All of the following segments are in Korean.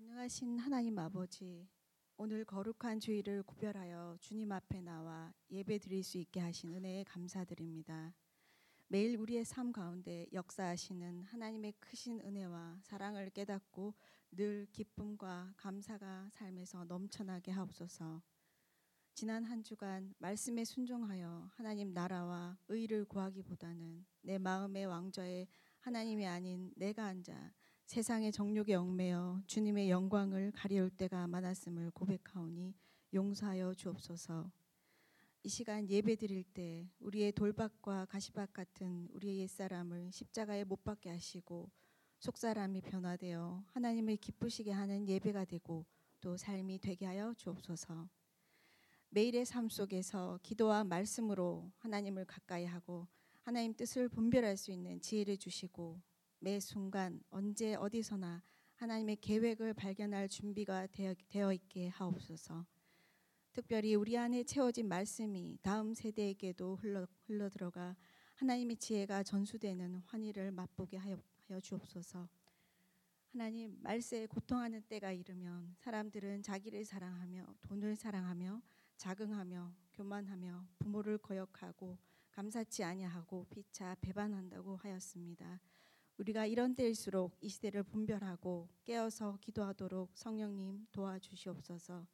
전능하신 하나님 아버지, 오늘 거룩한 주일을 구별하여 주님 앞에 나와 예배 드릴 수 있게 하신 은혜에 감사드립니다. 매일 우리의 삶 가운데 역사하시는 하나님의 크신 은혜와 사랑을 깨닫고 늘 기쁨과 감사가 삶에서 넘쳐나게 하옵소서. 지난 한 주간 말씀에 순종하여 하나님 나라와 의를 구하기보다는 내 마음의 왕좌에 하나님이 아닌 내가 앉아 세상의 정욕에 얽매여 주님의 영광을 가리울 때가 많았음을 고백하오니 용서하여 주옵소서. 이 시간 예배 드릴 때 우리의 돌박과 가시밭 같은 우리의 옛사람을 십자가에 못 박게 하시고 속사람이 변화되어 하나님을 기쁘시게 하는 예배가 되고 또 삶이 되게 하여 주옵소서. 매일의 삶 속에서 기도와 말씀으로 하나님을 가까이 하고 하나님 뜻을 분별할 수 있는 지혜를 주시고 매 순간 언제 어디서나 하나님의 계획을 발견할 준비가 되어, 있게 하옵소서. 특별히 우리 안에 채워진 말씀이 다음 세대에게도 흘러, 흘러 들어가 하나님의 지혜가 전수되는 환희를 맛보게 하여, 하여 주옵소서. 하나님 말세에 고통하는 때가 이르면 사람들은 자기를 사랑하며 돈을 사랑하며 자긍하며 교만하며 부모를 거역하고 감사치 아니하고 피차 배반한다고 하였습니다. 우리가 이런 때일수록 이 시대를 분별하고 깨어서 기도하도록 성령님 도와주시옵소서.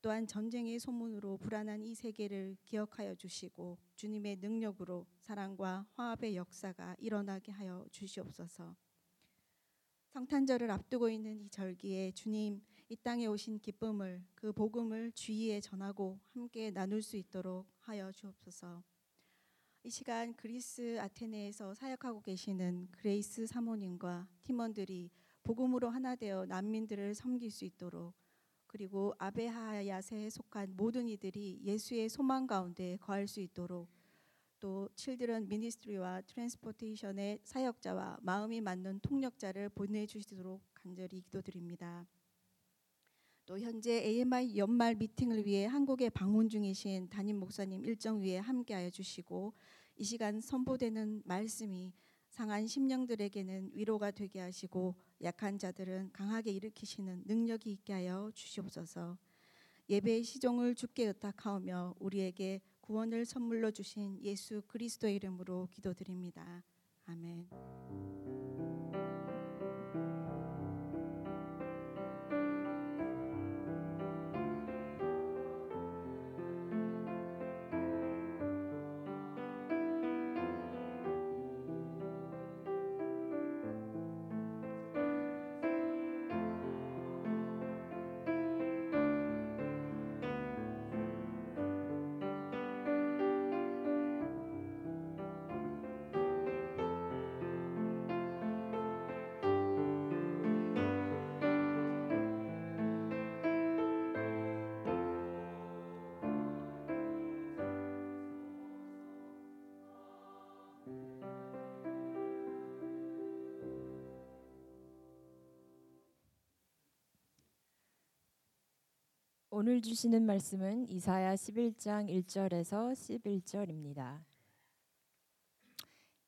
또한 전쟁의 소문으로 불안한 이 세계를 기억하여 주시고 주님의 능력으로 사랑과 화합의 역사가 일어나게 하여 주시옵소서. 성탄절을 앞두고 있는 이 절기에 주님 이 땅에 오신 기쁨을 그 복음을 주위에 전하고 함께 나눌 수 있도록 하여 주옵소서. 이 시간 그리스 아테네에서 사역하고 계시는 그레이스 사모님과 팀원들이 복음으로 하나 되어 난민들을 섬길 수 있도록 그리고 아베 하야트에 속한 모든 이들이 예수의 소망 가운데 거할 수 있도록 또 children ministry와 transportation의 사역자와 마음이 맞는 통역자를 보내주시도록 간절히 기도드립니다. 또 현재 AMI 연말 미팅을 위해 한국에 방문 중이신 담임 목사님 일정 위에 함께하여 주시고 이 시간 선보되는 말씀이 상한 심령들에게는 위로가 되게 하시고 약한 자들은 강하게 일으키시는 능력이 있게 하여 주시옵소서. 예배의 시종을 주께 의탁하오며 우리에게 구원을 선물로 주신 예수 그리스도의 이름으로 기도드립니다. 아멘. 오늘 주시는 말씀은 이사야 11장 1절에서 11절입니다.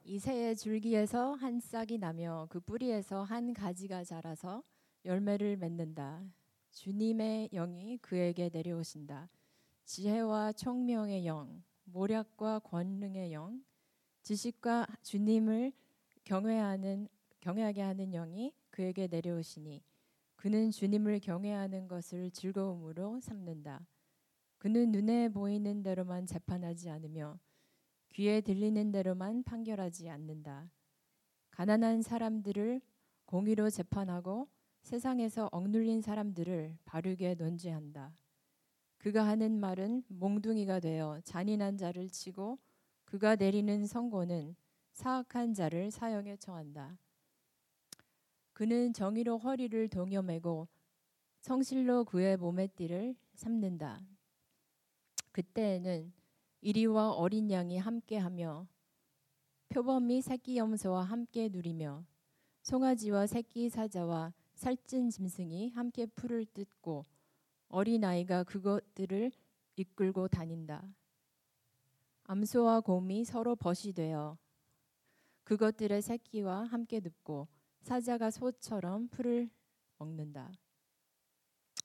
이 새의 줄기에서 한 싹이 나며 그 뿌리에서 한 가지가 자라서 열매를 맺는다. 주님의 영이 그에게 내려오신다. 지혜와 총명의 영, 모략과 권능의 영, 지식과 주님을 경외하는 경외하게 하는 영이 그에게 내려오시니 그는 주님을 경외하는 것을 즐거움으로 삼는다. 그는 눈에 보이는 대로만 재판하지 않으며 귀에 들리는 대로만 판결하지 않는다. 가난한 사람들을 공의로 재판하고 세상에서 억눌린 사람들을 바르게 논지한다. 그가 하는 말은 몽둥이가 되어 잔인한 자를 치고 그가 내리는 선고는 사악한 자를 사형에 처한다. 그는 정의로 허리를 동여매고 성실로 그의 몸의 띠를 삼는다. 그때에는 이리와 어린 양이 함께하며 표범이 새끼 염소와 함께 누리며 송아지와 새끼 사자와 살찐 짐승이 함께 풀을 뜯고 어린 아이가 그것들을 이끌고 다닌다. 암소와 곰이 서로 벗이 되어 그것들의 새끼와 함께 눕고 사자가 소처럼 풀을 먹는다.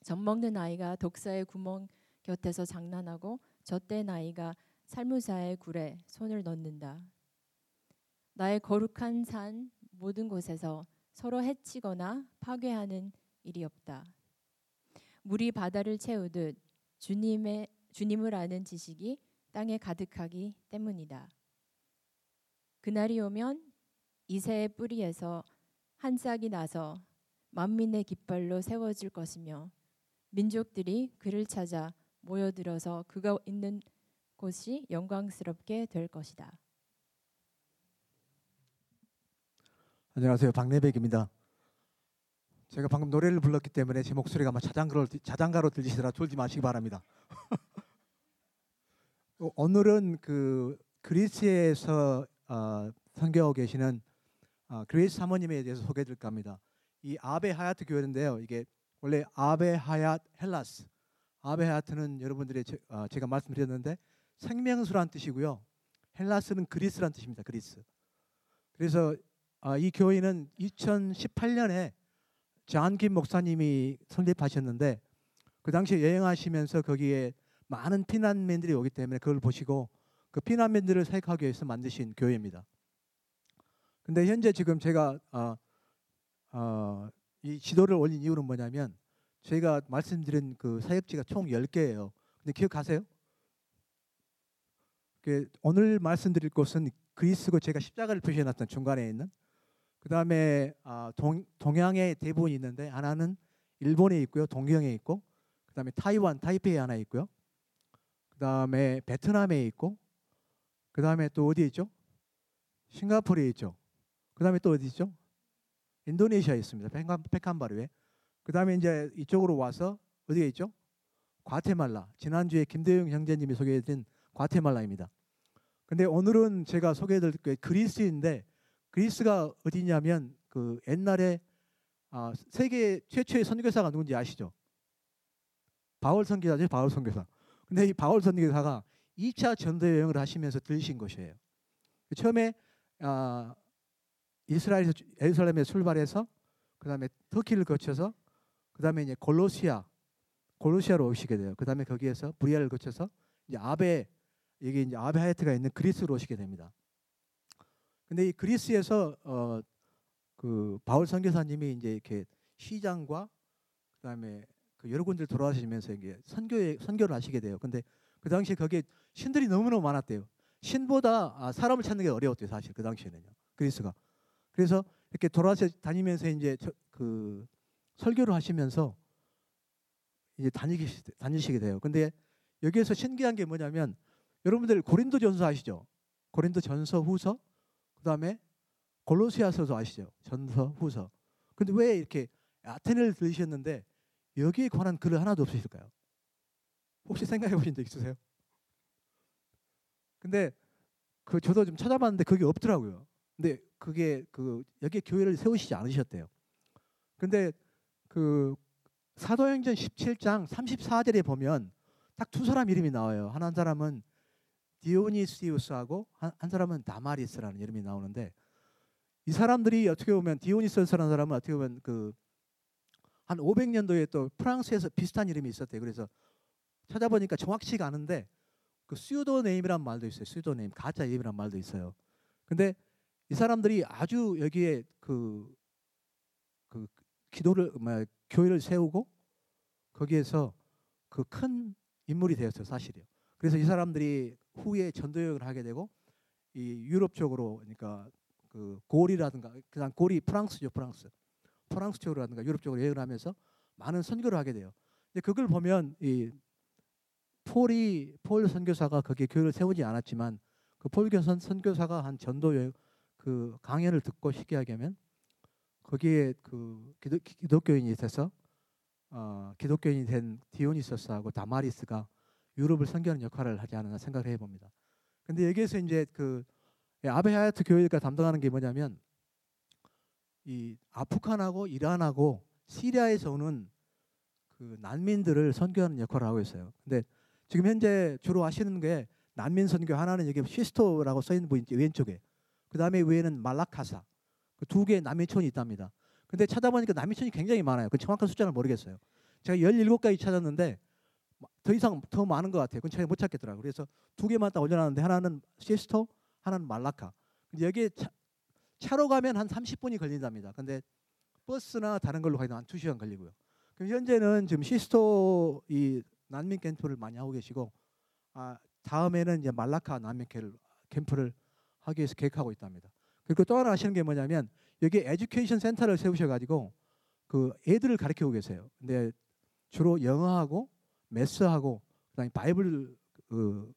젖 먹는 아이가 독사의 구멍 곁에서 장난하고 젖된 아이가 살무사의 굴에 손을 넣는다. 나의 거룩한 산 모든 곳에서 서로 해치거나 파괴하는 일이 없다. 물이 바다를 채우듯 주님의 주님을 아는 지식이 땅에 가득하기 때문이다. 그날이 오면 이새의 뿌리에서 한 싹이 나서 만민의 깃발로 세워질 것이며 민족들이 그를 찾아 모여들어서 그가 있는 곳이 영광스럽게 될 것이다. 안녕하세요. 박내백입니다. 제가 방금 노래를 불렀기 때문에 제 목소리가 아마 자장가로, 자장가로 들리시더라 졸지 마시기 바랍니다. 어, 오늘은 그 그리스에서 어, 선교하고 계시는 어, 그레이스 사모님에 대해서 소개해드릴까 합니다. 이 아베 하야트 교회인데요. 이게 원래 아베 하얏 헬라스. 아베 하야트는 여러분들이 제, 어, 제가 말씀드렸는데 생명수란 뜻이고요. 헬라스는 그리스란 뜻입니다. 그리스. 그래서 아, 이 교회는 2018년에 잔김 목사님이 설립하셨는데 그 당시에 여행하시면서 거기에 많은 피난민들이 오기 때문에 그걸 보시고 그 피난민들을 사역하기 위해서 만드신 교회입니다. 근데 현재 지금 제가 어, 어, 이 지도를 올린 이유는 뭐냐면 제가 말씀드린 그 사역지가 총 10개예요. 근데 기억하세요? 그 오늘 말씀드릴 곳은 그리스고 제가 십자가를 표시해 놨던 중간에 있는 그 다음에 아, 동, 동양에 대부분 있는데 하나는 일본에 있고요, 동경에 있고, 그 다음에 타이완, 타이페이 하나 있고요, 그 다음에 베트남에 있고, 그 다음에 또 어디 있죠? 싱가포르에 있죠. 그 다음에 또 어디 있죠? 인도네시아에 있습니다. 페칸, 페칸바르에. 그 다음에 이제 이쪽으로 와서 어디에 있죠? 과테말라. 지난주에 김대영 형제님이 소개해드린 과테말라입니다. 근데 오늘은 제가 소개해드릴 게 그리스인데 그리스가 어디냐면 그 옛날에 아, 세계 최초의 선교사가 누군지 아시죠? 바울 선교사죠, 바울 선교사. 근데 이 바울 선교사가 2차 전도 여행을 하시면서 들으신 것이에요. 처음에 아, 이스라엘에서 예루살렘에 출발해서 그다음에 터키를 거쳐서 그다음에 이제 골로시아 골로시아로 오시게 돼요. 그다음에 거기에서 브리아를 거쳐서 이제 아베 여기 이제 아베 하야트가 있는 그리스로 오시게 됩니다. 근데 이 그리스에서 어, 그 바울 선교사님이 이제 이렇게 시장과 그다음에 그 여러 군데를 돌아다니면서 이게 선교에 선교를 하시게 돼요. 근데 그 당시에 거기에 신들이 너무너무 많았대요. 신보다 아, 사람을 찾는 게 어려웠대요, 사실 그 당시에는요. 그리스가. 그래서 이렇게 돌아다니면서 이제 저, 그 설교를 하시면서 이제 다니기 다니시게 돼요. 근데 여기에서 신기한 게 뭐냐면 여러분들 고린도 전서 아시죠? 고린도 전서 후서 그다음에 골로시아서도 아시죠? 전서 후서. 근데 왜 이렇게 아테네를 들으셨는데 여기에 관한 글을 하나도 없으실까요? 혹시 생각해 보신 적 있으세요? 근데 그 저도 좀 찾아봤는데 그게 없더라고요. 근데 그게 그 여기에 교회를 세우시지 않으셨대요. 근데 그 사도행전 17장 34절에 보면 딱 두 사람 이름이 나와요. 한 사람은 디오니시우스하고 한, 한 사람은 다마리스라는 이름이 나오는데 이 사람들이 어떻게 보면 디오니시우스라는 사람은 어떻게 보면 그 한 500년도에 또 프랑스에서 비슷한 이름이 있었대요. 그래서 찾아보니까 정확치가 않은데 그 pseudo name이란 말도 있어요. pseudo name 가짜 이름이란 말도 있어요. 근데 이 사람들이 아주 여기에 그, 그 기도를 뭐 교회를 세우고 거기에서 그 큰 인물이 되었어요, 사실이요. 그래서 이 사람들이 후에 전도 여행을 하게 되고 이 유럽 쪽으로 그러니까 그 고리라든가 그다음 고리 프랑스죠, 프랑스. 프랑스 쪽으로라든가 유럽 쪽으로 여행을 하면서 많은 선교를 하게 돼요. 근데 그걸 보면 이 폴이 폴 선교사가 거기에 교회를 세우지 않았지만 그폴 교선 선교사가 한 전도 여행 그 강연을 듣고 시기하게 하면 거기에 그 기독, 기독 교인이 있어서 어, 기독교인이 된 디오니소스하고 다마리스가 유럽을 선교하는 역할을 하지 않았나 생각을 해봅니다. 근데 여기에서 이제 그 아베 하야트 교회가 담당하는 게 뭐냐면 이 아프간하고 이란하고 시리아에서 오는 그 난민들을 선교하는 역할을 하고 있어요. 근데 지금 현재 주로 하시는 게 난민 선교 하나는 여기 시스토라고 써 있는 부분 왼쪽에 그 다음에 위에는 말라카사 그 두 개의 난민촌이 있답니다. 근데 찾아보니까 난민촌이 굉장히 많아요. 그 정확한 숫자는 모르겠어요. 제가 17가지 찾았는데 더 이상 더 많은 것 같아요. 제가 못 찾겠더라고요. 그래서 두 개만 딱 올려놨는데 하나는 시스토, 하나는 말라카. 근데 여기에 차, 차로 가면 한 30분이 걸린답니다. 근데 버스나 다른 걸로 가면 한 2시간 걸리고요. 그럼 현재는 지금 시스토 이 난민 캠프를 많이 하고 계시고 아, 다음에는 이제 말라카 난민 캠프를 하기 위해서 계획하고 있답니다. 그리고 또 하나 하시는 게 뭐냐면 여기 education center를 세우셔 가지고 그 애들을 가르치고 계세요. 근데 주로 영어하고 math하고 그다음에 바이블 그,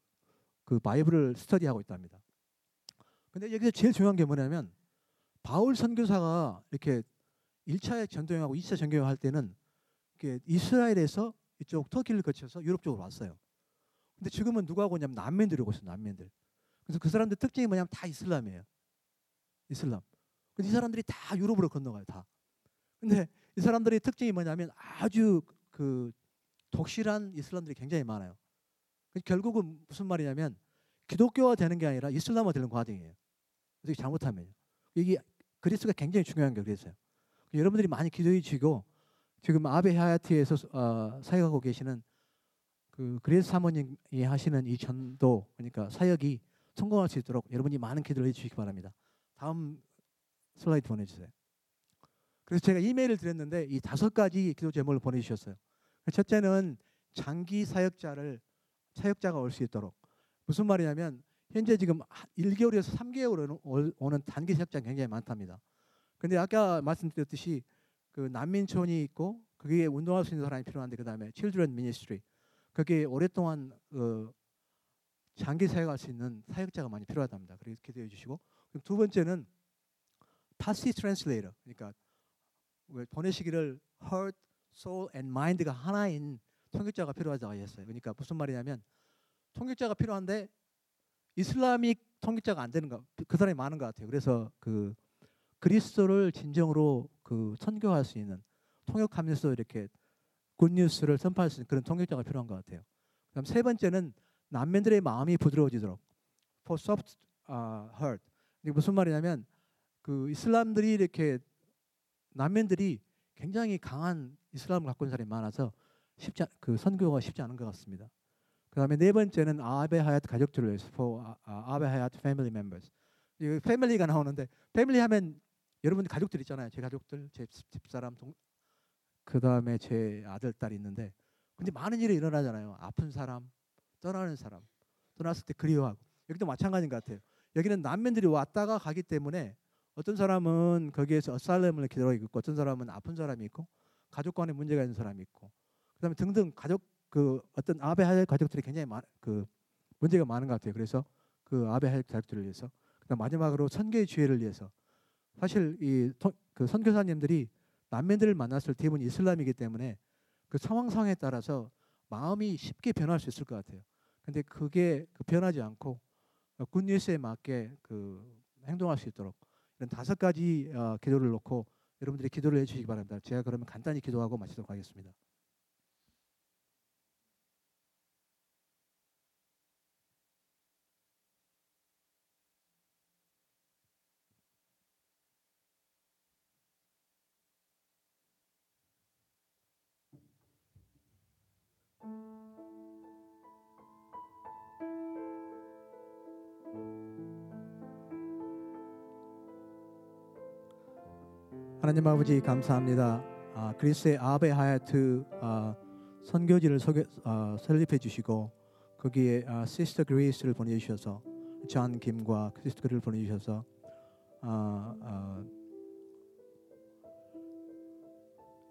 그 바이블을 study하고 있답니다. 근데 여기서 제일 중요한 게 뭐냐면 바울 선교사가 이렇게 1차 전도여행하고 2차 전도여행 할 때는 이렇게 이스라엘에서 이쪽 터키를 거쳐서 유럽 쪽으로 왔어요. 근데 지금은 누가 오고 있냐면 난민들이 오고 있어요. 난민들. 그래서 그 사람들 특징이 뭐냐면 다 이슬람이에요. 이슬람. 근데 이 사람들이 다 유럽으로 건너가요. 다. 근데 이 사람들의 특징이 뭐냐면 아주 그 독실한 이슬람들이 굉장히 많아요. 그 결국은 무슨 말이냐면 기독교화 되는 게 아니라 이슬람화 되는 과정이에요. 그래서 잘못하면 이게 그리스가 굉장히 중요한 게 그래서요. 여러분들이 많이 기도해 주시고 지금 아베 하야티에서 어, 사역하고 계시는 그 그레스 사모님이 하시는 이 전도 그러니까 사역이 성공할 수 있도록 여러분이 많은 기도를 해주시기 바랍니다. 다음 슬라이드 보내주세요. 그래서 제가 이메일을 드렸는데 이 다섯 가지 기도 제목을 보내주셨어요. 첫째는 장기 사역자를 사역자가 올 수 있도록 무슨 말이냐면 현재 지금 1개월에서 3개월 오는 단기 사역자 굉장히 많답니다. 근데 아까 말씀드렸듯이 그 난민촌이 있고 거기에 운동할 수 있는 사람이 필요한데 그 다음에 children ministry 거기에 오랫동안 어, 장기 사역할 수 있는 사역자가 많이 필요하답니다. 그래서 기도해 주시고 두 번째는 passive translator 그러니까 보내시기를 heart, soul and mind가 하나인 통역자가 필요하다고 했어요. 그러니까 무슨 말이냐면 통역자가 필요한데 이슬람익 통역자가 안 되는 거, 그 사람이 많은 것 같아요. 그래서 그 그리스도를 진정으로 그 선교할 수 있는 통역하면서 이렇게 굿뉴스를 선포할 수 있는 그런 통역자가 필요한 것 같아요. 그다음 세 번째는 난민들의 마음이 부드러워지도록 for soft uh, heart. 이게 무슨 말이냐면 그 이슬람들이 이렇게 난민들이 굉장히 강한 이슬람을 갖고 있는 사람이 많아서 쉽지 그 선교가 쉽지 않은 것 같습니다. 그다음에 네 번째는 아베 하얏 가족들을 위해서 for 아베 하얏 family members. 이 패밀리가 나오는데 패밀리 하면 여러분 가족들 있잖아요. 제 가족들, 제 집사람, 동, 그다음에 제 아들, 딸 있는데 근데 많은 일이 일어나잖아요. 아픈 사람, 떠나는 사람, 떠났을 때 그리워하고 여기도 마찬가지인 것 같아요. 여기는 난민들이 왔다가 가기 때문에 어떤 사람은 거기에서 어살렘을 기다리고 있고 어떤 사람은 아픈 사람이 있고 가족 간에 문제가 있는 사람이 있고 그다음에 등등 가족 그 어떤 아베 하일 가족들이 굉장히 많, 그 문제가 많은 것 같아요. 그래서 그 아베 하일 가족들을 위해서 그다음 마지막으로 선교의 지혜를 위해서 사실 이 그 선교사님들이 난민들을 만났을 때 대부분 이슬람이기 때문에 그 상황 상에 따라서 마음이 쉽게 변할 수 있을 것 같아요. 근데 그게 그 변하지 않고 굿뉴스에 맞게 그 행동할 수 있도록 이런 다섯 가지 어, 기도를 놓고 여러분들이 기도를 해주시기 바랍니다. 제가 그러면 간단히 기도하고 마치도록 하겠습니다. 하나님 아버지 감사합니다. 아, 그리스의 아베 하야트 아, 선교지를 소개, 아, 설립해 주시고 거기에 아, sister 그레이스를 보내주셔서 존 김과 크리스토를 보내주셔서 아, 아,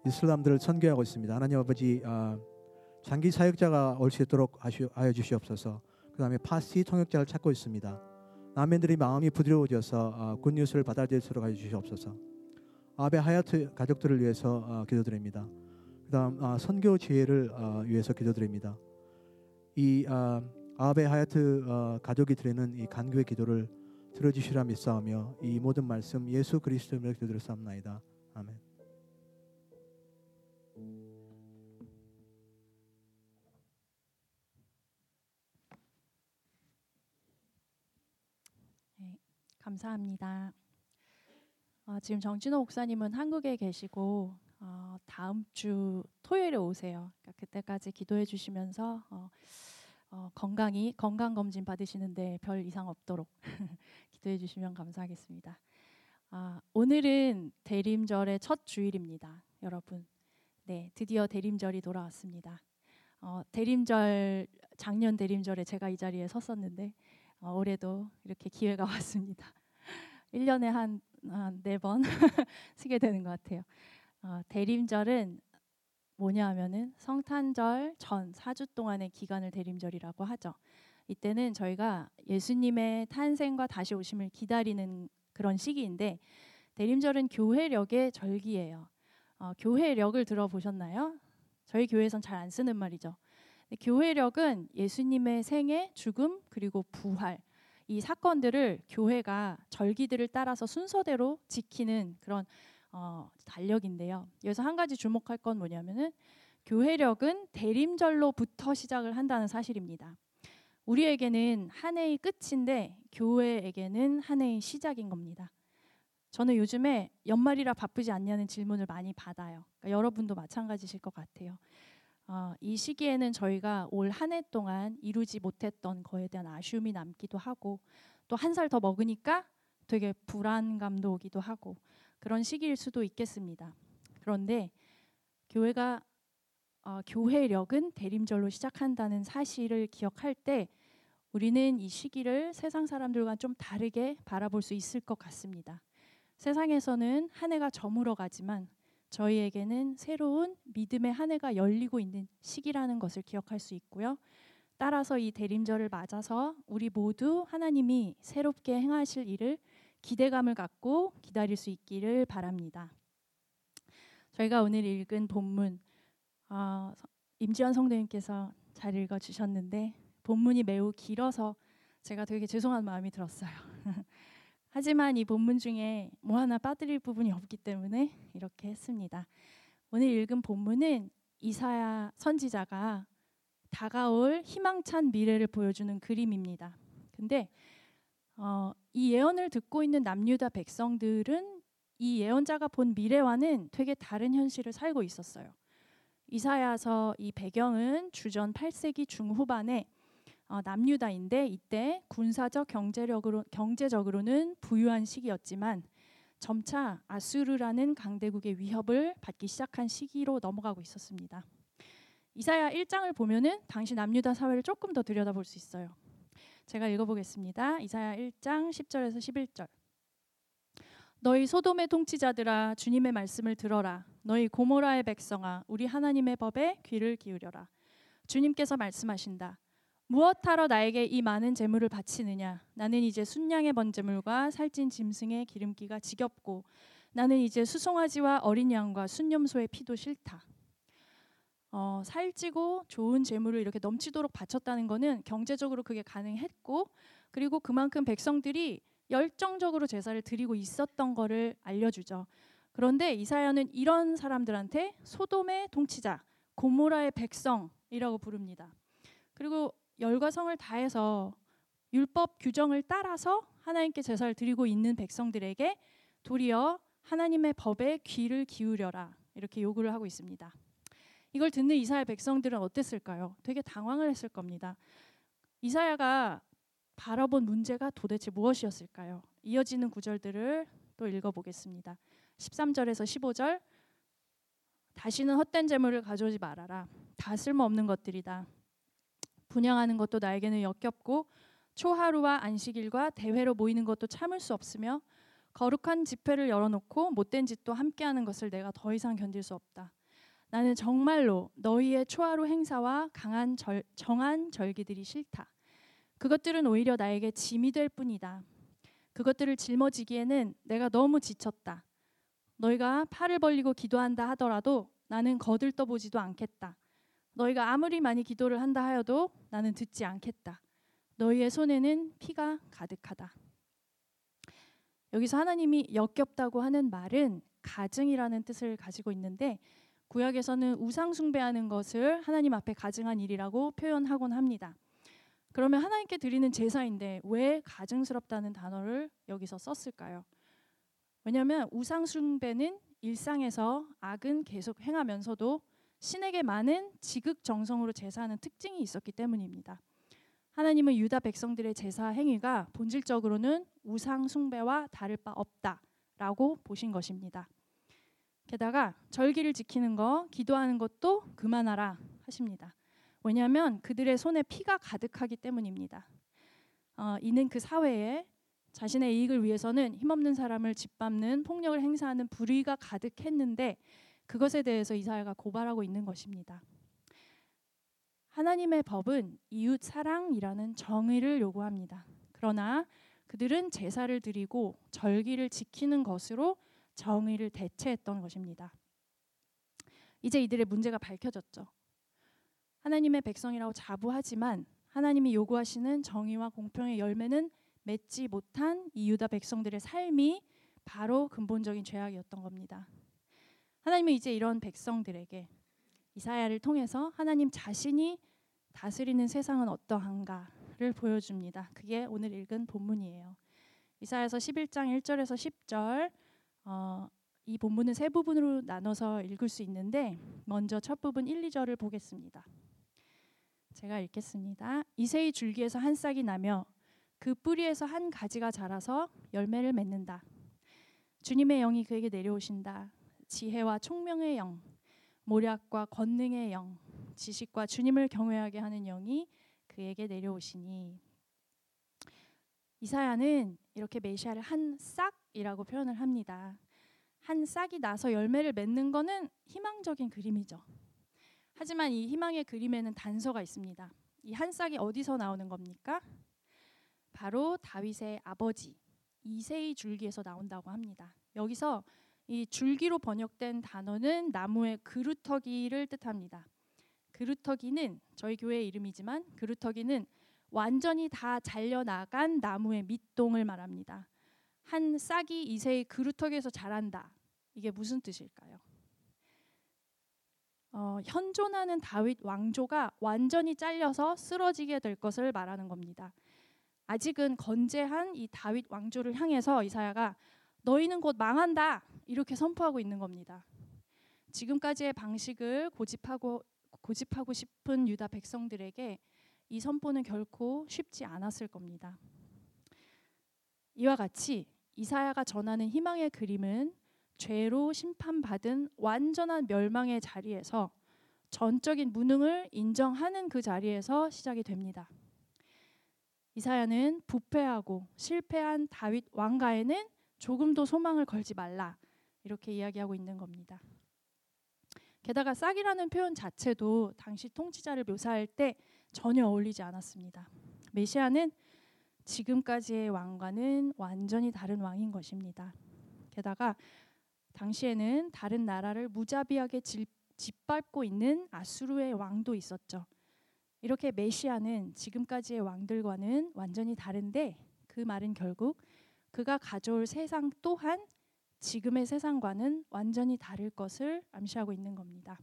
이슬람들을 선교하고 있습니다. 하나님 아버지 아, 장기 사역자가 올 수 있도록 하여 주시옵소서. 그 다음에 Farsi 통역자를 찾고 있습니다. 남인들이 마음이 부드러워져서 아, 굿뉴스를 받아들일 수 있도록 하여 주시옵소서. 아베 하야트 가족들을 위해서 어, 기도드립니다. 그다음 어, 선교 지혜를 어, 위해서 기도드립니다. 이 어, 아베 하야트 어, 가족이 드리는 이 간구의 기도를 들어주시라 믿사오며 이 모든 말씀 예수 그리스도의 기도드렸사옵나이다. 아멘. 네, 감사합니다. 아, 지금 정진호 목사님은 한국에 계시고 어, 다음 주 토요일에 오세요. 그러니까 그때까지 기도해 주시면서 어, 어, 건강히 건강 검진 받으시는데 별 이상 없도록 기도해 주시면 감사하겠습니다. 아, 오늘은 대림절의 첫 주일입니다, 여러분. 네, 드디어 대림절이 돌아왔습니다. 어, 대림절 작년 대림절에 제가 이 자리에 섰었는데 어, 올해도 이렇게 기회가 왔습니다. 1년에 한 네번 쓰게 되는 것 같아요. 어, 대림절은 뭐냐 하면은 성탄절 전 4주 동안의 기간을 대림절이라고 하죠. 이때는 저희가 예수님의 탄생과 다시 오심을 기다리는 그런 시기인데 대림절은 교회력의 절기예요. 어, 교회력을 들어보셨나요? 저희 교회에선 잘 안 쓰는 말이죠. 교회력은 예수님의 생애, 죽음 그리고 부활 이 사건들을 교회가 절기들을 따라서 순서대로 지키는 그런 어, 달력인데요. 여기서 한 가지 주목할 건 뭐냐면은 교회력은 대림절로부터 시작을 한다는 사실입니다. 우리에게는 한 해의 끝인데 교회에게는 한 해의 시작인 겁니다. 저는 요즘에 연말이라 바쁘지 않냐는 질문을 많이 받아요. 그러니까 여러분도 마찬가지실 것 같아요. 어, 이 시기에는 저희가 올 한 해 동안 이루지 못했던 거에 대한 아쉬움이 남기도 하고 또 한 살 더 먹으니까 되게 불안감도 오기도 하고 그런 시기일 수도 있겠습니다. 그런데 교회가 어, 교회력은 대림절로 시작한다는 사실을 기억할 때 우리는 이 시기를 세상 사람들과 좀 다르게 바라볼 수 있을 것 같습니다. 세상에서는 한 해가 저물어 가지만 저희에게는 새로운 믿음의 한 해가 열리고 있는 시기라는 것을 기억할 수 있고요. 따라서 이 대림절을 맞아서 우리 모두 하나님이 새롭게 행하실 일을 기대감을 갖고 기다릴 수 있기를 바랍니다. 저희가 오늘 읽은 본문 어, 임지연 성도님께서 잘 읽어 주셨는데 본문이 매우 길어서 제가 되게 죄송한 마음이 들었어요. 하지만 이 본문 중에 뭐 하나 빠뜨릴 부분이 없기 때문에 이렇게 했습니다. 오늘 읽은 본문은 이사야 선지자가 다가올 희망찬 미래를 보여주는 그림입니다. 근데 어, 이 예언을 듣고 있는 남유다 백성들은 이 예언자가 본 미래와는 되게 다른 현실을 살고 있었어요. 이사야서 이 배경은 주전 8세기 중후반에 어, 남유다인데 이때 군사적 경제력으로 경제적으로는 부유한 시기였지만 점차 아수르라는 강대국의 위협을 받기 시작한 시기로 넘어가고 있었습니다. 이사야 1장을 보면은 당시 남유다 사회를 조금 더 들여다볼 수 있어요. 제가 읽어보겠습니다. 이사야 1장 10절에서 11절. 너희 소돔의 통치자들아 주님의 말씀을 들어라. 너희 고모라의 백성아 우리 하나님의 법에 귀를 기울여라. 주님께서 말씀하신다. 무엇하러 나에게 이 많은 재물을 바치느냐? 나는 이제 순양의 번제물과 살찐 짐승의 기름기가 지겹고 나는 이제 수송아지와 어린 양과 순념소의 피도 싫다. 어, 살찌고 좋은 재물을 이렇게 넘치도록 바쳤다는 것은 경제적으로 그게 가능했고 그리고 그만큼 백성들이 열정적으로 제사를 드리고 있었던 것을 알려주죠. 그런데 이사야는 이런 사람들한테 소돔의 통치자, 고모라의 백성이라고 부릅니다. 그리고 열과 성을 다해서 율법 규정을 따라서 하나님께 제사를 드리고 있는 백성들에게 도리어 하나님의 법에 귀를 기울여라 이렇게 요구를 하고 있습니다. 이걸 듣는 이사야 백성들은 어땠을까요? 되게 당황을 했을 겁니다. 이사야가 바라본 문제가 도대체 무엇이었을까요? 이어지는 구절들을 또 읽어보겠습니다. 13절에서 15절 다시는 헛된 재물을 가져오지 말아라. 다 쓸모없는 것들이다. 분양하는 것도 나에게는 역겹고 초하루와 안식일과 대회로 모이는 것도 참을 수 없으며 거룩한 집회를 열어놓고 못된 짓도 함께하는 것을 내가 더 이상 견딜 수 없다. 나는 정말로 너희의 초하루 행사와 강한 절, 정한 절기들이 싫다. 그것들은 오히려 나에게 짐이 될 뿐이다. 그것들을 짊어지기에는 내가 너무 지쳤다. 너희가 팔을 벌리고 기도한다 하더라도 나는 거들떠 보지도 않겠다. 너희가 아무리 많이 기도를 한다 하여도 나는 듣지 않겠다. 너희의 손에는 피가 가득하다. 여기서 하나님이 역겹다고 하는 말은 가증이라는 뜻을 가지고 있는데 구약에서는 우상 숭배하는 것을 하나님 앞에 가증한 일이라고 표현하곤 합니다. 그러면 하나님께 드리는 제사인데 왜 가증스럽다는 단어를 여기서 썼을까요? 왜냐하면 우상 숭배는 일상에서 악은 계속 행하면서도 신에게 많은 지극 정성으로 제사하는 특징이 있었기 때문입니다. 하나님은 유다 백성들의 제사 행위가 본질적으로는 우상 숭배와 다를 바 없다라고 보신 것입니다. 게다가 절기를 지키는 거, 기도하는 것도 그만하라 하십니다. 왜냐하면 그들의 손에 피가 가득하기 때문입니다. 어, 이는 그 사회에 자신의 이익을 위해서는 힘없는 사람을 짓밟는 폭력을 행사하는 불의가 가득했는데 그것에 대해서 이사야가 고발하고 있는 것입니다. 하나님의 법은 이웃 사랑이라는 정의를 요구합니다. 그러나 그들은 제사를 드리고 절기를 지키는 것으로 정의를 대체했던 것입니다. 이제 이들의 문제가 밝혀졌죠. 하나님의 백성이라고 자부하지만 하나님이 요구하시는 정의와 공평의 열매는 맺지 못한 이 유다 백성들의 삶이 바로 근본적인 죄악이었던 겁니다. 하나님은 이제 이런 백성들에게 이사야를 통해서 하나님 자신이 다스리는 세상은 어떠한가를 보여줍니다. 그게 오늘 읽은 본문이에요. 이사야서 11장 1절에서 10절 어, 이 본문은 세 부분으로 나눠서 읽을 수 있는데 먼저 첫 부분 1, 2절을 보겠습니다. 제가 읽겠습니다. 이세의 줄기에서 한 싹이 나며 그 뿌리에서 한 가지가 자라서 열매를 맺는다. 주님의 영이 그에게 내려오신다. 지혜와 총명의 영, 모략과 권능의 영, 지식과 주님을 경외하게 하는 영이 그에게 내려오시니 이사야는 이렇게 메시아를 한 싹이라고 표현을 합니다. 한 싹이 나서 열매를 맺는 것은 희망적인 그림이죠. 하지만 이 희망의 그림에는 단서가 있습니다. 이 한 싹이 어디서 나오는 겁니까? 바로 다윗의 아버지 이세의 줄기에서 나온다고 합니다. 여기서 이 줄기로 번역된 단어는 나무의 그루터기를 뜻합니다. 그루터기는 저희 교회 이름이지만 그루터기는 완전히 다 잘려 나간 나무의 밑동을 말합니다. 한 싹이 이세의 그루터기에서 자란다. 이게 무슨 뜻일까요? 어, 현존하는 다윗 왕조가 완전히 잘려서 쓰러지게 될 것을 말하는 겁니다. 아직은 건재한 이 다윗 왕조를 향해서 이사야가 너희는 곧 망한다 이렇게 선포하고 있는 겁니다. 지금까지의 방식을 고집하고 고집하고 싶은 유다 백성들에게 이 선포는 결코 쉽지 않았을 겁니다. 이와 같이 이사야가 전하는 희망의 그림은 죄로 심판받은 완전한 멸망의 자리에서 전적인 무능을 인정하는 그 자리에서 시작이 됩니다. 이사야는 부패하고 실패한 다윗 왕가에는 조금도 소망을 걸지 말라 이렇게 이야기하고 있는 겁니다. 게다가 싹이라는 표현 자체도 당시 통치자를 묘사할 때 전혀 어울리지 않았습니다. 메시아는 지금까지의 왕과는 완전히 다른 왕인 것입니다. 게다가 당시에는 다른 나라를 무자비하게 짓밟고 있는 아수르의 왕도 있었죠. 이렇게 메시아는 지금까지의 왕들과는 완전히 다른데 그 말은 결국 그가 가져올 세상 또한 지금의 세상과는 완전히 다를 것을 암시하고 있는 겁니다.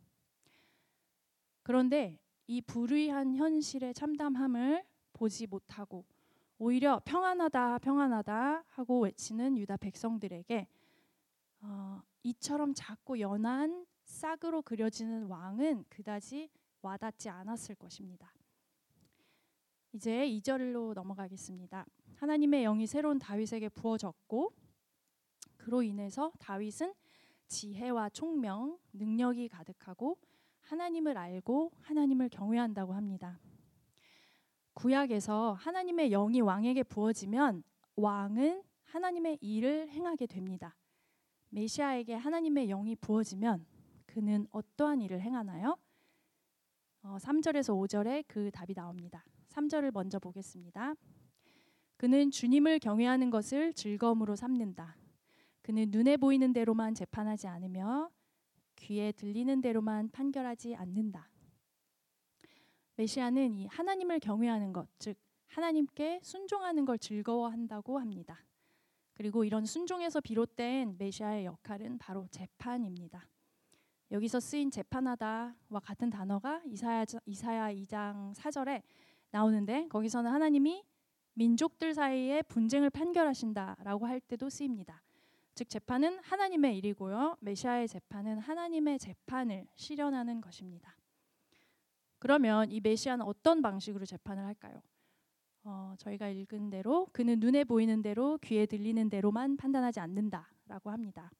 그런데 이 불의한 현실의 참담함을 보지 못하고 오히려 평안하다 평안하다 하고 외치는 유다 백성들에게 어, 이처럼 작고 연한 싹으로 그려지는 왕은 그다지 와닿지 않았을 것입니다. 이제 2절로 넘어가겠습니다. 하나님의 영이 새로운 다윗에게 부어졌고 그로 인해서 다윗은 지혜와 총명, 능력이 가득하고 하나님을 알고 하나님을 경외한다고 합니다. 구약에서 하나님의 영이 왕에게 부어지면 왕은 하나님의 일을 행하게 됩니다. 메시아에게 하나님의 영이 부어지면 그는 어떠한 일을 행하나요? 어, 3절에서 5절에 그 답이 나옵니다. 3절을 먼저 보겠습니다. 그는 주님을 경외하는 것을 즐거움으로 삼는다. 그는 눈에 보이는 대로만 재판하지 않으며 귀에 들리는 대로만 판결하지 않는다. 메시아는 이 하나님을 경외하는 것, 즉 하나님께 순종하는 걸 즐거워한다고 합니다. 그리고 이런 순종에서 비롯된 메시아의 역할은 바로 재판입니다. 여기서 쓰인 재판하다와 같은 단어가 이사야 이사야 2장 4절에 나오는데 거기서는 하나님이 민족들 사이에 분쟁을 판결하신다라고 할 때도 쓰입니다. 즉 재판은 하나님의 일이고요. 메시아의 재판은 하나님의 재판을 실현하는 것입니다. 그러면 이 메시아는 어떤 방식으로 재판을 할까요? 어, 저희가 읽은 대로 그는 눈에 보이는 대로 귀에 들리는 대로만 판단하지 않는다라고 합니다.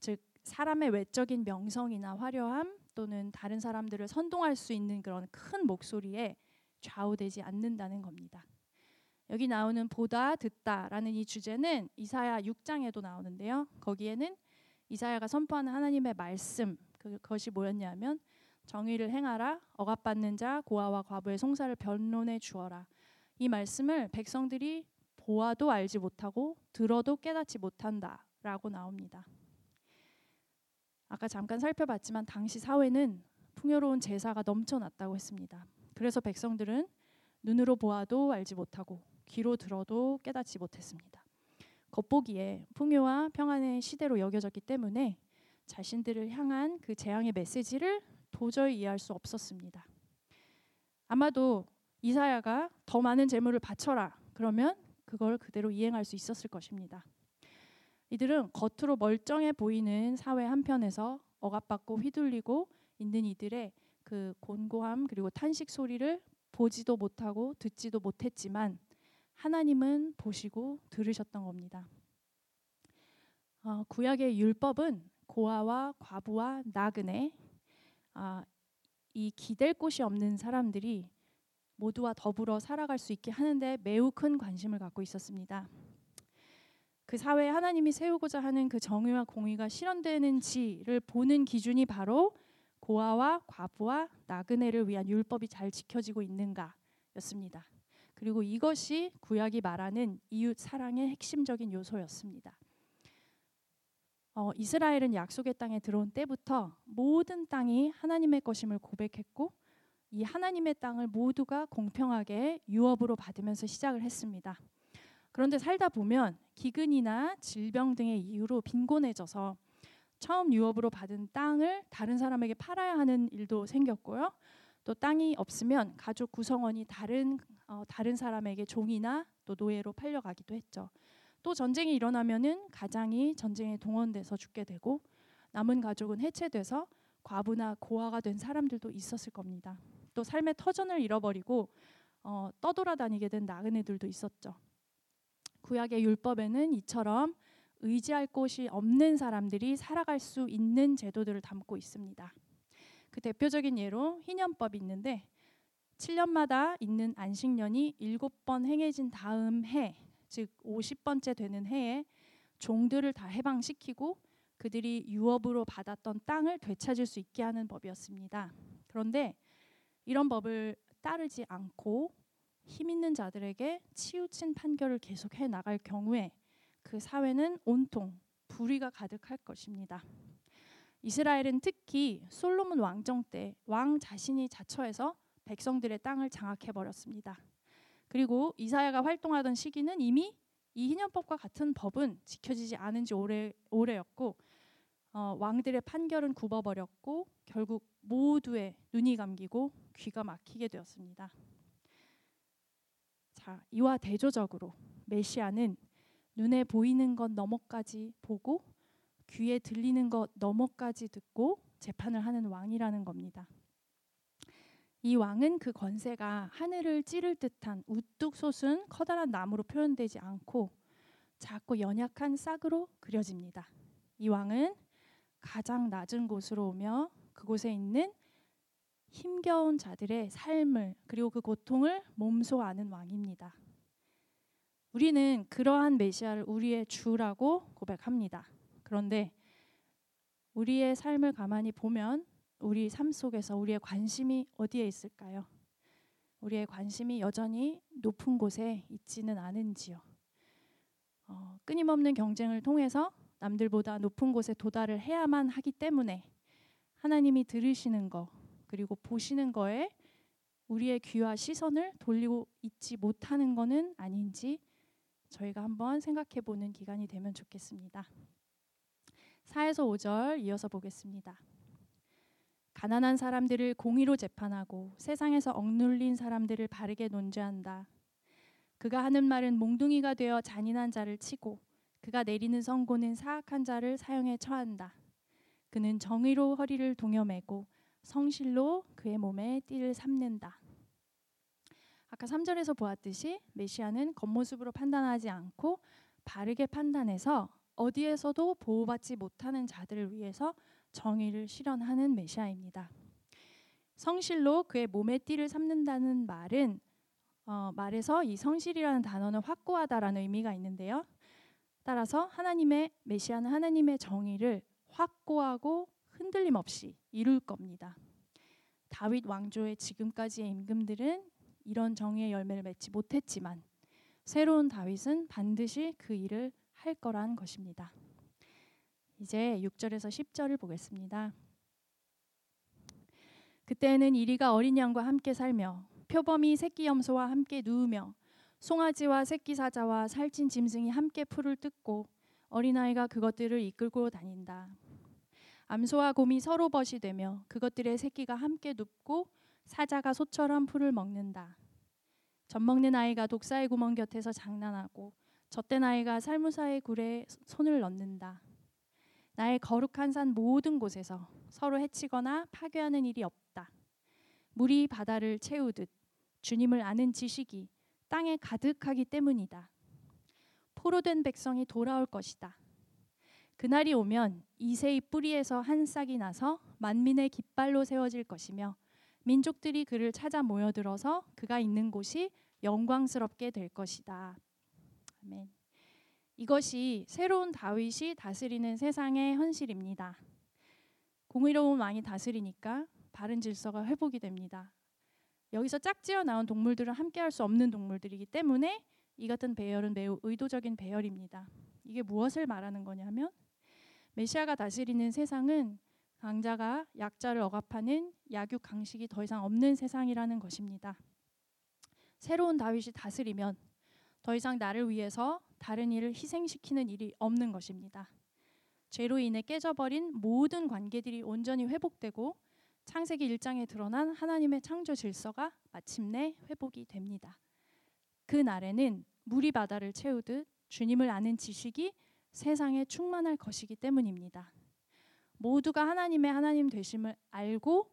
즉 사람의 외적인 명성이나 화려함 또는 다른 사람들을 선동할 수 있는 그런 큰 목소리에 좌우되지 않는다는 겁니다. 여기 나오는 보다 듣다라는 이 주제는 이사야 6장에도 나오는데요. 거기에는 이사야가 선포하는 하나님의 말씀 그것이 뭐였냐면 정의를 행하라 억압받는 자 고아와 과부의 송사를 변론해 주어라. 이 말씀을 백성들이 보아도 알지 못하고 들어도 깨닫지 못한다라고 나옵니다. 아까 잠깐 살펴봤지만 당시 사회는 풍요로운 제사가 넘쳐났다고 했습니다. 그래서 백성들은 눈으로 보아도 알지 못하고 귀로 들어도 깨닫지 못했습니다. 겉보기에 풍요와 평안의 시대로 여겨졌기 때문에 자신들을 향한 그 재앙의 메시지를 도저히 이해할 수 없었습니다. 아마도 이사야가 더 많은 재물을 바쳐라 그러면 그걸 그대로 이행할 수 있었을 것입니다. 이들은 겉으로 멀쩡해 보이는 사회 한편에서 억압받고 휘둘리고 있는 이들의 그 곤고함 그리고 탄식 소리를 보지도 못하고 듣지도 못했지만 하나님은 보시고 들으셨던 겁니다. 어, 구약의 율법은 고아와 과부와 나그네 아, 이 기댈 곳이 없는 사람들이 모두와 더불어 살아갈 수 있게 하는데 매우 큰 관심을 갖고 있었습니다. 그 사회에 하나님이 세우고자 하는 그 정의와 공의가 실현되는지를 보는 기준이 바로 고아와 과부와 나그네를 위한 율법이 잘 지켜지고 있는가였습니다. 그리고 이것이 구약이 말하는 이웃 사랑의 핵심적인 요소였습니다. 어, 이스라엘은 약속의 땅에 들어온 때부터 모든 땅이 하나님의 것임을 고백했고 이 하나님의 땅을 모두가 공평하게 유업으로 받으면서 시작을 했습니다. 그런데 살다 보면 기근이나 질병 등의 이유로 빈곤해져서 처음 유업으로 받은 땅을 다른 사람에게 팔아야 하는 일도 생겼고요. 또 땅이 없으면 가족 구성원이 다른 어, 다른 사람에게 종이나 또 노예로 팔려가기도 했죠. 또 전쟁이 일어나면은 가장이 전쟁에 동원돼서 죽게 되고 남은 가족은 해체돼서 과부나 고아가 된 사람들도 있었을 겁니다. 또 삶의 터전을 잃어버리고 어, 떠돌아다니게 된 나그네들도 있었죠. 구약의 율법에는 이처럼 의지할 곳이 없는 사람들이 살아갈 수 있는 제도들을 담고 있습니다. 그 대표적인 예로 희년법이 있는데 7년마다 있는 안식년이 7번 행해진 다음 해, 즉 50번째 되는 해에 종들을 다 해방시키고 그들이 유업으로 받았던 땅을 되찾을 수 있게 하는 법이었습니다. 그런데 이런 법을 따르지 않고 힘 있는 자들에게 치우친 판결을 계속해 나갈 경우에 그 사회는 온통 불의가 가득할 것입니다. 이스라엘은 특히 솔로몬 왕정 때 왕 자신이 자처해서 백성들의 땅을 장악해 버렸습니다. 그리고 이사야가 활동하던 시기는 이미 이 희년법과 같은 법은 지켜지지 않은 지 오래 오래였고 어, 왕들의 판결은 굽어버렸고 결국 모두의 눈이 감기고 귀가 막히게 되었습니다. 자, 이와 대조적으로 메시아는 눈에 보이는 것 너머까지 보고 귀에 들리는 것 너머까지 듣고 재판을 하는 왕이라는 겁니다. 이 왕은 그 권세가 하늘을 찌를 듯한 우뚝 솟은 커다란 나무로 표현되지 않고 작고 연약한 싹으로 그려집니다. 이 왕은 가장 낮은 곳으로 오며 그곳에 있는 힘겨운 자들의 삶을 그리고 그 고통을 몸소 아는 왕입니다. 우리는 그러한 메시아를 우리의 주라고 고백합니다. 그런데 우리의 삶을 가만히 보면 우리 삶 속에서 우리의 관심이 어디에 있을까요? 우리의 관심이 여전히 높은 곳에 있지는 않은지요. 어, 끊임없는 경쟁을 통해서 남들보다 높은 곳에 도달을 해야만 하기 때문에 하나님이 들으시는 거 그리고 보시는 거에 우리의 귀와 시선을 돌리고 있지 못하는 것은 아닌지 저희가 한번 생각해 보는 기간이 되면 좋겠습니다. 4에서 5절 이어서 보겠습니다. 가난한 사람들을 공의로 재판하고 세상에서 억눌린 사람들을 바르게 논죄한다. 그가 하는 말은 몽둥이가 되어 잔인한 자를 치고 그가 내리는 선고는 사악한 자를 사형에 처한다. 그는 정의로 허리를 동여매고 성실로 그의 몸에 띠를 삼는다. 아까 3절에서 보았듯이 메시아는 겉모습으로 판단하지 않고 바르게 판단해서 어디에서도 보호받지 못하는 자들을 위해서 정의를 실현하는 메시아입니다. 성실로 그의 몸에 띠를 삼는다는 말은 어, 말에서 이 성실이라는 단어는 확고하다라는 의미가 있는데요. 따라서 하나님의 메시아는 하나님의 정의를 확고하고 흔들림 없이 이룰 겁니다. 다윗 왕조의 지금까지의 임금들은 이런 정의의 열매를 맺지 못했지만 새로운 다윗은 반드시 그 일을 할 거란 것입니다. 이제 6절에서 10절을 보겠습니다. 그때는 이리가 어린 양과 함께 살며 표범이 새끼 염소와 함께 누우며 송아지와 새끼 사자와 살찐 짐승이 함께 풀을 뜯고 어린아이가 그것들을 이끌고 다닌다. 암소와 곰이 서로 벗이 되며 그것들의 새끼가 함께 눕고 사자가 소처럼 풀을 먹는다. 젖 먹는 아이가 독사의 구멍 곁에서 장난하고 젖된 아이가 살무사의 굴에 손을 넣는다. 나의 거룩한 산 모든 곳에서 서로 해치거나 파괴하는 일이 없다. 물이 바다를 채우듯 주님을 아는 지식이 땅에 가득하기 때문이다. 포로된 백성이 돌아올 것이다. 그날이 오면 이세의 뿌리에서 한 싹이 나서 만민의 깃발로 세워질 것이며 민족들이 그를 찾아 모여들어서 그가 있는 곳이 영광스럽게 될 것이다. 아멘. 이것이 새로운 다윗이 다스리는 세상의 현실입니다. 공의로운 왕이 다스리니까 바른 질서가 회복이 됩니다. 여기서 짝지어 나온 동물들은 함께할 수 없는 동물들이기 때문에 이 같은 배열은 매우 의도적인 배열입니다. 이게 무엇을 말하는 거냐면 메시아가 다스리는 세상은 강자가 약자를 억압하는 약육 강식이 더 이상 없는 세상이라는 것입니다. 새로운 다윗이 다스리면 더 이상 나를 위해서 다른 일을 희생시키는 일이 없는 것입니다. 죄로 인해 깨져버린 모든 관계들이 온전히 회복되고 창세기 1장에 드러난 하나님의 창조 질서가 마침내 회복이 됩니다. 그 날에는 물이 바다를 채우듯 주님을 아는 지식이 세상에 충만할 것이기 때문입니다. 모두가 하나님의 하나님 되심을 알고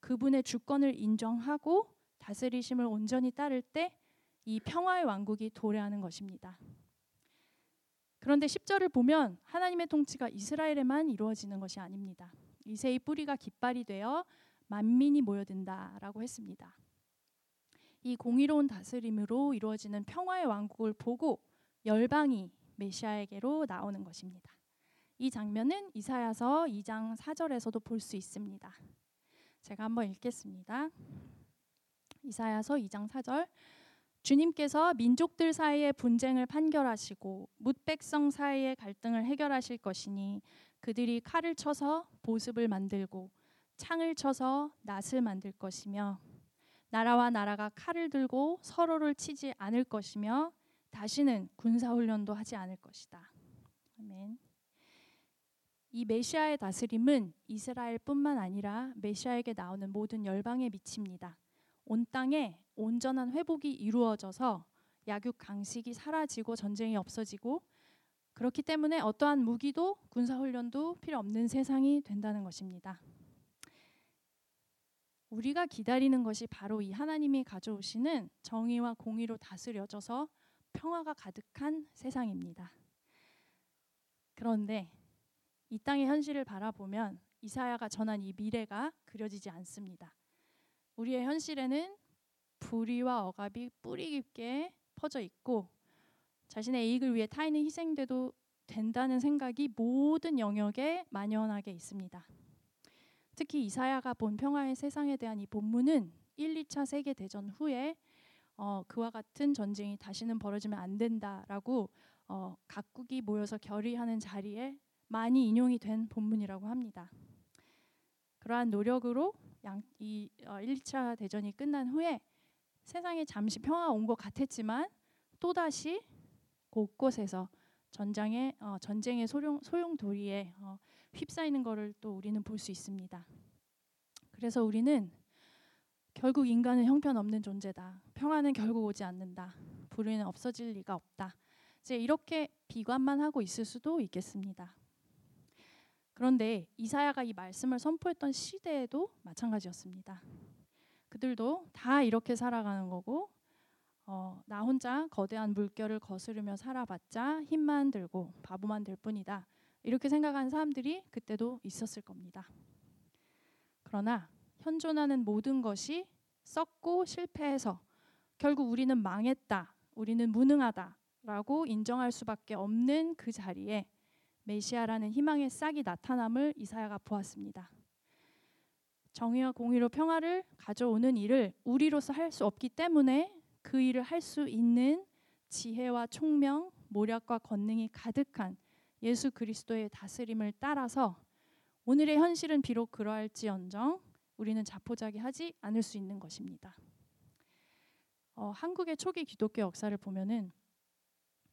그분의 주권을 인정하고 다스리심을 온전히 따를 때 이 평화의 왕국이 도래하는 것입니다. 그런데 10절을 보면 하나님의 통치가 이스라엘에만 이루어지는 것이 아닙니다. 이세의 뿌리가 깃발이 되어 만민이 모여든다라고 했습니다. 이 공의로운 다스림으로 이루어지는 평화의 왕국을 보고 열방이 메시아에게로 나오는 것입니다. 이 장면은 이사야서 2장 4절에서도 볼 수 있습니다. 제가 한번 읽겠습니다. 이사야서 2장 4절 주님께서 민족들 사이의 분쟁을 판결하시고 뭇백성 사이의 갈등을 해결하실 것이니 그들이 칼을 쳐서 보습을 만들고 창을 쳐서 낫을 만들 것이며 나라와 나라가 칼을 들고 서로를 치지 않을 것이며 다시는 군사 훈련도 하지 않을 것이다. 아멘. 이 메시아의 다스림은 이스라엘뿐만 아니라 메시아에게 나오는 모든 열방에 미칩니다. 온 땅에 온전한 회복이 이루어져서 약육 강식이 사라지고 전쟁이 없어지고 그렇기 때문에 어떠한 무기도 군사 훈련도 필요 없는 세상이 된다는 것입니다. 우리가 기다리는 것이 바로 이 하나님이 가져오시는 정의와 공의로 다스려져서 평화가 가득한 세상입니다. 그런데 이 땅의 현실을 바라보면 이사야가 전한 이 미래가 그려지지 않습니다. 우리의 현실에는 불의와 억압이 뿌리 깊게 퍼져 있고 자신의 이익을 위해 타인을 희생돼도 된다는 생각이 모든 영역에 만연하게 있습니다. 특히 이사야가 본 평화의 세상에 대한 이 본문은 1, 2차 세계 대전 후에 어, 그와 같은 전쟁이 다시는 벌어지면 안 된다라고 어, 각국이 모여서 결의하는 자리에 많이 인용이 된 본문이라고 합니다. 그러한 노력으로 양, 이 어, 1, 2차 대전이 끝난 후에 세상에 잠시 평화가 온 것 같았지만 또 다시 곳곳에서 전장의 어, 전쟁의 소용 소용 도리에 어, 휩싸이는 것을 또 우리는 볼 수 있습니다. 그래서 우리는 결국 인간은 형편없는 존재다. 평화는 결국 오지 않는다. 불의는 없어질 리가 없다. 이제 이렇게 비관만 하고 있을 수도 있겠습니다. 그런데 이사야가 이 말씀을 선포했던 시대에도 마찬가지였습니다. 그들도 다 이렇게 살아가는 거고 어, 나 혼자 거대한 물결을 거스르며 살아봤자 힘만 들고 바보만 될 뿐이다. 이렇게 생각하는 사람들이 그때도 있었을 겁니다. 그러나 현존하는 모든 것이 썩고 실패해서 결국 우리는 망했다. 우리는 무능하다라고 인정할 수밖에 없는 그 자리에 메시아라는 희망의 싹이 나타남을 이사야가 보았습니다. 정의와 공의로 평화를 가져오는 일을 우리로서 할 수 없기 때문에 그 일을 할 수 있는 지혜와 총명, 모략과 권능이 가득한 예수 그리스도의 다스림을 따라서 오늘의 현실은 비록 그러할지언정 우리는 자포자기하지 않을 수 있는 것입니다. 어, 한국의 초기 기독교 역사를 보면은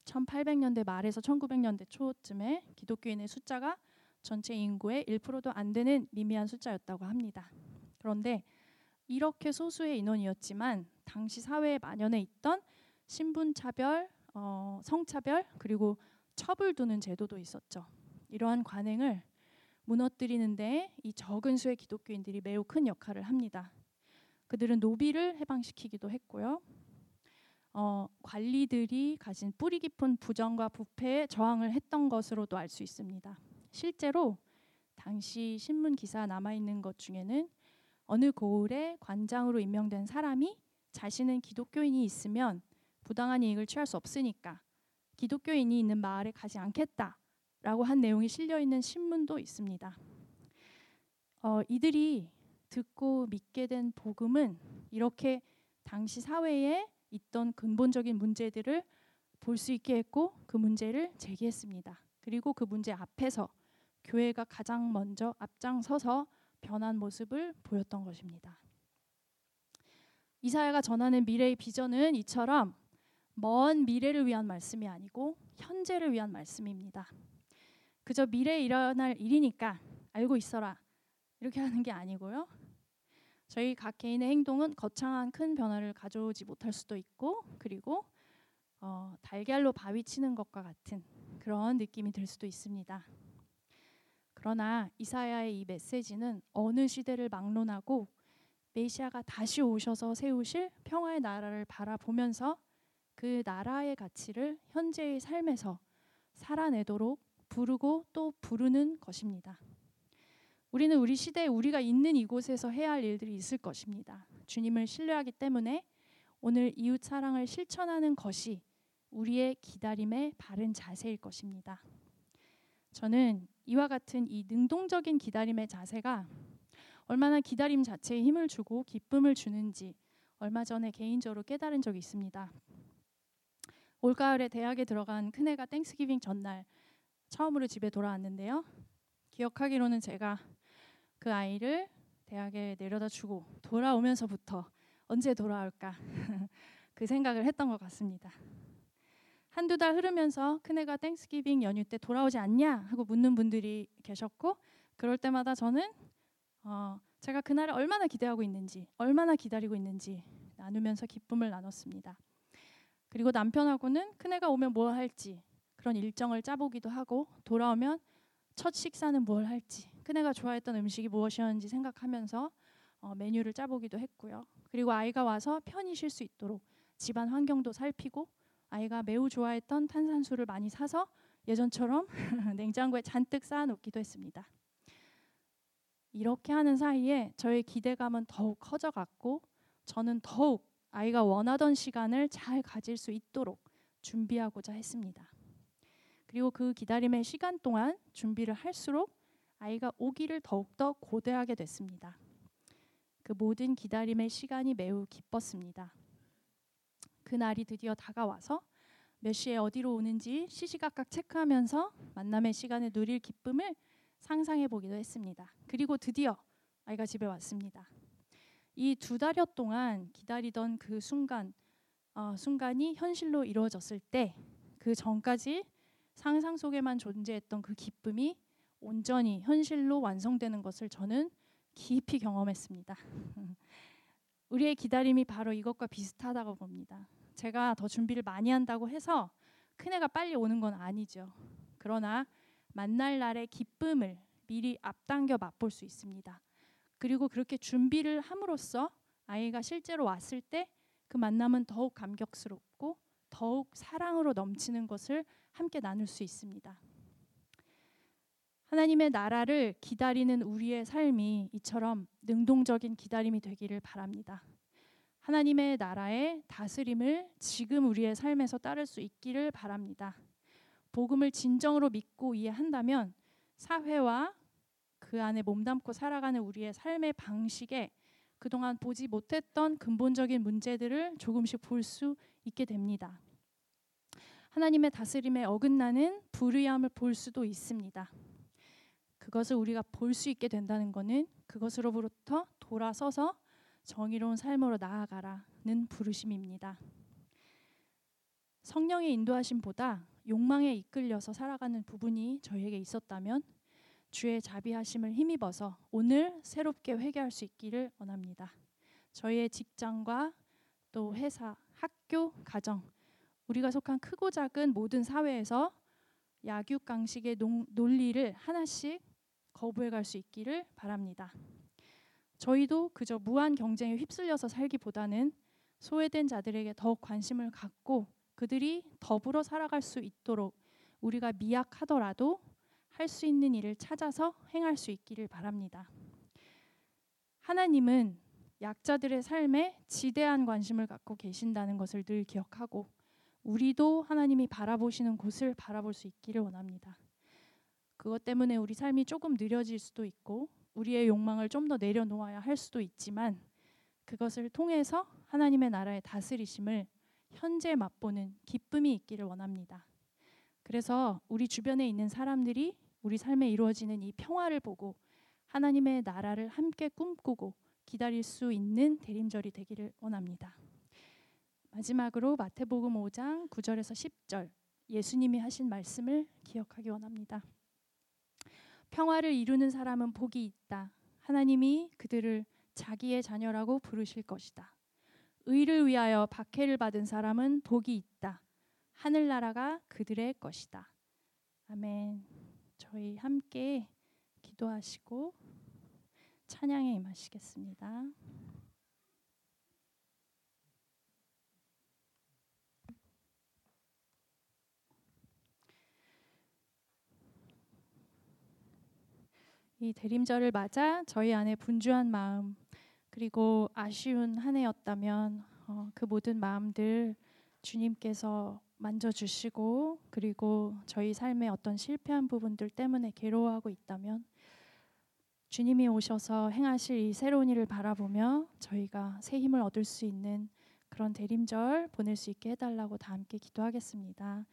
1800년대 말에서 1900년대 초쯤에 기독교인의 숫자가 전체 인구의 1%도 안 되는 미미한 숫자였다고 합니다. 그런데 이렇게 소수의 인원이었지만 당시 사회에 만연해 있던 신분 차별, 어, 성차별 그리고 첩을 두는 제도도 있었죠. 이러한 관행을 무너뜨리는데 이 적은 수의 기독교인들이 매우 큰 역할을 합니다. 그들은 노비를 해방시키기도 했고요. 어, 관리들이 가진 뿌리 깊은 부정과 부패에 저항을 했던 것으로도 알 수 있습니다. 실제로 당시 신문 기사 남아 있는 것 중에는 어느 고을에 관장으로 임명된 사람이 자신은 기독교인이 있으면 부당한 이익을 취할 수 없으니까 기독교인이 있는 마을에 가지 않겠다라고 한 내용이 실려 있는 신문도 있습니다. 어, 이들이 듣고 믿게 된 복음은 이렇게 당시 사회에 있던 근본적인 문제들을 볼 수 있게 했고 그 문제를 제기했습니다. 그리고 그 문제 앞에서 교회가 가장 먼저 앞장서서 변한 모습을 보였던 것입니다. 이사야가 전하는 미래의 비전은 이처럼 먼 미래를 위한 말씀이 아니고 현재를 위한 말씀입니다. 그저 미래에 일어날 일이니까 알고 있어라 이렇게 하는 게 아니고요. 저희 각 개인의 행동은 거창한 큰 변화를 가져오지 못할 수도 있고 그리고 어, 달걀로 바위 치는 것과 같은 그런 느낌이 들 수도 있습니다. 그러나 이사야의 이 메시지는 어느 시대를 막론하고 메시아가 다시 오셔서 세우실 평화의 나라를 바라보면서 그 나라의 가치를 현재의 삶에서 살아내도록 부르고 또 부르는 것입니다. 우리는 우리 시대에 우리가 있는 이곳에서 해야 할 일들이 있을 것입니다. 주님을 신뢰하기 때문에 오늘 이웃 사랑을 실천하는 것이 우리의 기다림의 바른 자세일 것입니다. 저는 이와 같은 이 능동적인 기다림의 자세가 얼마나 기다림 자체에 힘을 주고 기쁨을 주는지 얼마 전에 개인적으로 깨달은 적이 있습니다. 올가을에 대학에 들어간 큰애가 땡스기빙 전날 처음으로 집에 돌아왔는데요. 기억하기로는 제가 그 아이를 대학에 내려다 주고 돌아오면서부터 언제 돌아올까 그 생각을 했던 것 같습니다. 한두 달 흐르면서 큰애가 땡스기빙 연휴 때 돌아오지 않냐 하고 묻는 분들이 계셨고 그럴 때마다 저는 어, 제가 그날을 얼마나 기대하고 있는지 얼마나 기다리고 있는지 나누면서 기쁨을 나눴습니다. 그리고 남편하고는 큰애가 오면 뭘 할지 그런 일정을 짜보기도 하고 돌아오면 첫 식사는 뭘 할지 큰애가 좋아했던 음식이 무엇이었는지 생각하면서 어, 메뉴를 짜보기도 했고요. 그리고 아이가 와서 편히 쉴 수 있도록 집안 환경도 살피고 아이가 매우 좋아했던 탄산수를 많이 사서 예전처럼 냉장고에 잔뜩 쌓아놓기도 했습니다. 이렇게 하는 사이에 저의 기대감은 더욱 커져갔고 저는 더욱 아이가 원하던 시간을 잘 가질 수 있도록 준비하고자 했습니다. 그리고 그 기다림의 시간 동안 준비를 할수록 아이가 오기를 더욱더 고대하게 됐습니다. 그 모든 기다림의 시간이 매우 기뻤습니다. 그 날이 드디어 다가와서 몇 시에 어디로 오는지 시시각각 체크하면서 만남의 시간을 누릴 기쁨을 상상해 보기도 했습니다. 그리고 드디어 아이가 집에 왔습니다. 이 두 달여 동안 기다리던 그 순간 어, 순간이 현실로 이루어졌을 때 그 전까지 상상 속에만 존재했던 그 기쁨이 온전히 현실로 완성되는 것을 저는 깊이 경험했습니다. 우리의 기다림이 바로 이것과 비슷하다고 봅니다. 제가 더 준비를 많이 한다고 해서 큰해가 빨리 오는 건 아니죠. 그러나 만날 날의 기쁨을 미리 앞당겨 맛볼 수 있습니다. 그리고 그렇게 준비를 함으로써 아이가 실제로 왔을 때 그 만남은 더욱 감격스럽고 더욱 사랑으로 넘치는 것을 함께 나눌 수 있습니다. 하나님의 나라를 기다리는 우리의 삶이 이처럼 능동적인 기다림이 되기를 바랍니다. 하나님의 나라의 다스림을 지금 우리의 삶에서 따를 수 있기를 바랍니다. 복음을 진정으로 믿고 이해한다면 사회와 그 안에 몸담고 살아가는 우리의 삶의 방식에 그동안 보지 못했던 근본적인 문제들을 조금씩 볼 수 있게 됩니다. 하나님의 다스림에 어긋나는 불의함을 볼 수도 있습니다. 그것을 우리가 볼 수 있게 된다는 것은 그것으로부터 돌아서서 정의로운 삶으로 나아가라는 부르심입니다. 성령의 인도하심보다 욕망에 이끌려서 살아가는 부분이 저희에게 있었다면 주의 자비하심을 힘입어서 오늘 새롭게 회개할 수 있기를 원합니다. 저희의 직장과 또 회사, 학교, 가정 우리가 속한 크고 작은 모든 사회에서 약육 강식의 농, 논리를 하나씩 거부해 갈 수 있기를 바랍니다. 저희도 그저 무한 경쟁에 휩쓸려서 살기보다는 소외된 자들에게 더욱 관심을 갖고 그들이 더불어 살아갈 수 있도록 우리가 미약하더라도 할 수 있는 일을 찾아서 행할 수 있기를 바랍니다. 하나님은 약자들의 삶에 지대한 관심을 갖고 계신다는 것을 늘 기억하고 우리도 하나님이 바라보시는 곳을 바라볼 수 있기를 원합니다. 그것 때문에 우리 삶이 조금 느려질 수도 있고 우리의 욕망을 좀 더 내려놓아야 할 수도 있지만 그것을 통해서 하나님의 나라의 다스리심을 현재 맛보는 기쁨이 있기를 원합니다. 그래서 우리 주변에 있는 사람들이 우리 삶에 이루어지는 이 평화를 보고 하나님의 나라를 함께 꿈꾸고 기다릴 수 있는 대림절이 되기를 원합니다. 마지막으로 마태복음 5장 9절에서 10절 예수님이 하신 말씀을 기억하기 원합니다. 평화를 이루는 사람은 복이 있다. 하나님이 그들을 자기의 자녀라고 부르실 것이다. 의를 위하여 박해를 받은 사람은 복이 있다. 하늘나라가 그들의 것이다. 아멘. 저희 함께 기도하시고 찬양에 임하시겠습니다. 이 대림절을 맞아 저희 안에 분주한 마음 그리고 아쉬운 한 해였다면 어, 그 모든 마음들 주님께서 만져주시고 그리고 저희 삶의 어떤 실패한 부분들 때문에 괴로워하고 있다면 주님이 오셔서 행하실 이 새로운 일을 바라보며 저희가 새 힘을 얻을 수 있는 그런 대림절 보낼 수 있게 해달라고 다 함께 기도하겠습니다.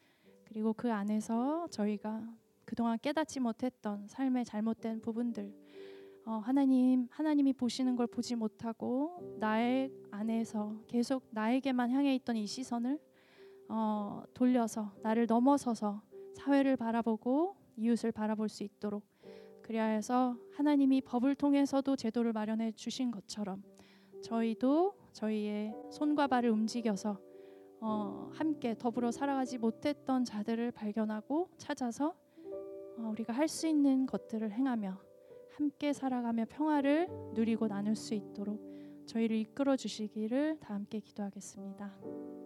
그리고 그 안에서 저희가 그동안 깨닫지 못했던 삶의 잘못된 부분들 어, 하나님 하나님이 보시는 걸 보지 못하고 나의 안에서 계속 나에게만 향해 있던 이 시선을 어, 돌려서 나를 넘어서서 사회를 바라보고 이웃을 바라볼 수 있도록 그리하 해서 하나님이 법을 통해서도 제도를 마련해 주신 것처럼 저희도 저희의 손과 발을 움직여서 어, 함께 더불어 살아가지 못했던 자들을 발견하고 찾아서 어, 우리가 할 수 있는 것들을 행하며 함께 살아가며 평화를 누리고 나눌 수 있도록 저희를 이끌어 주시기를 다 함께 기도하겠습니다.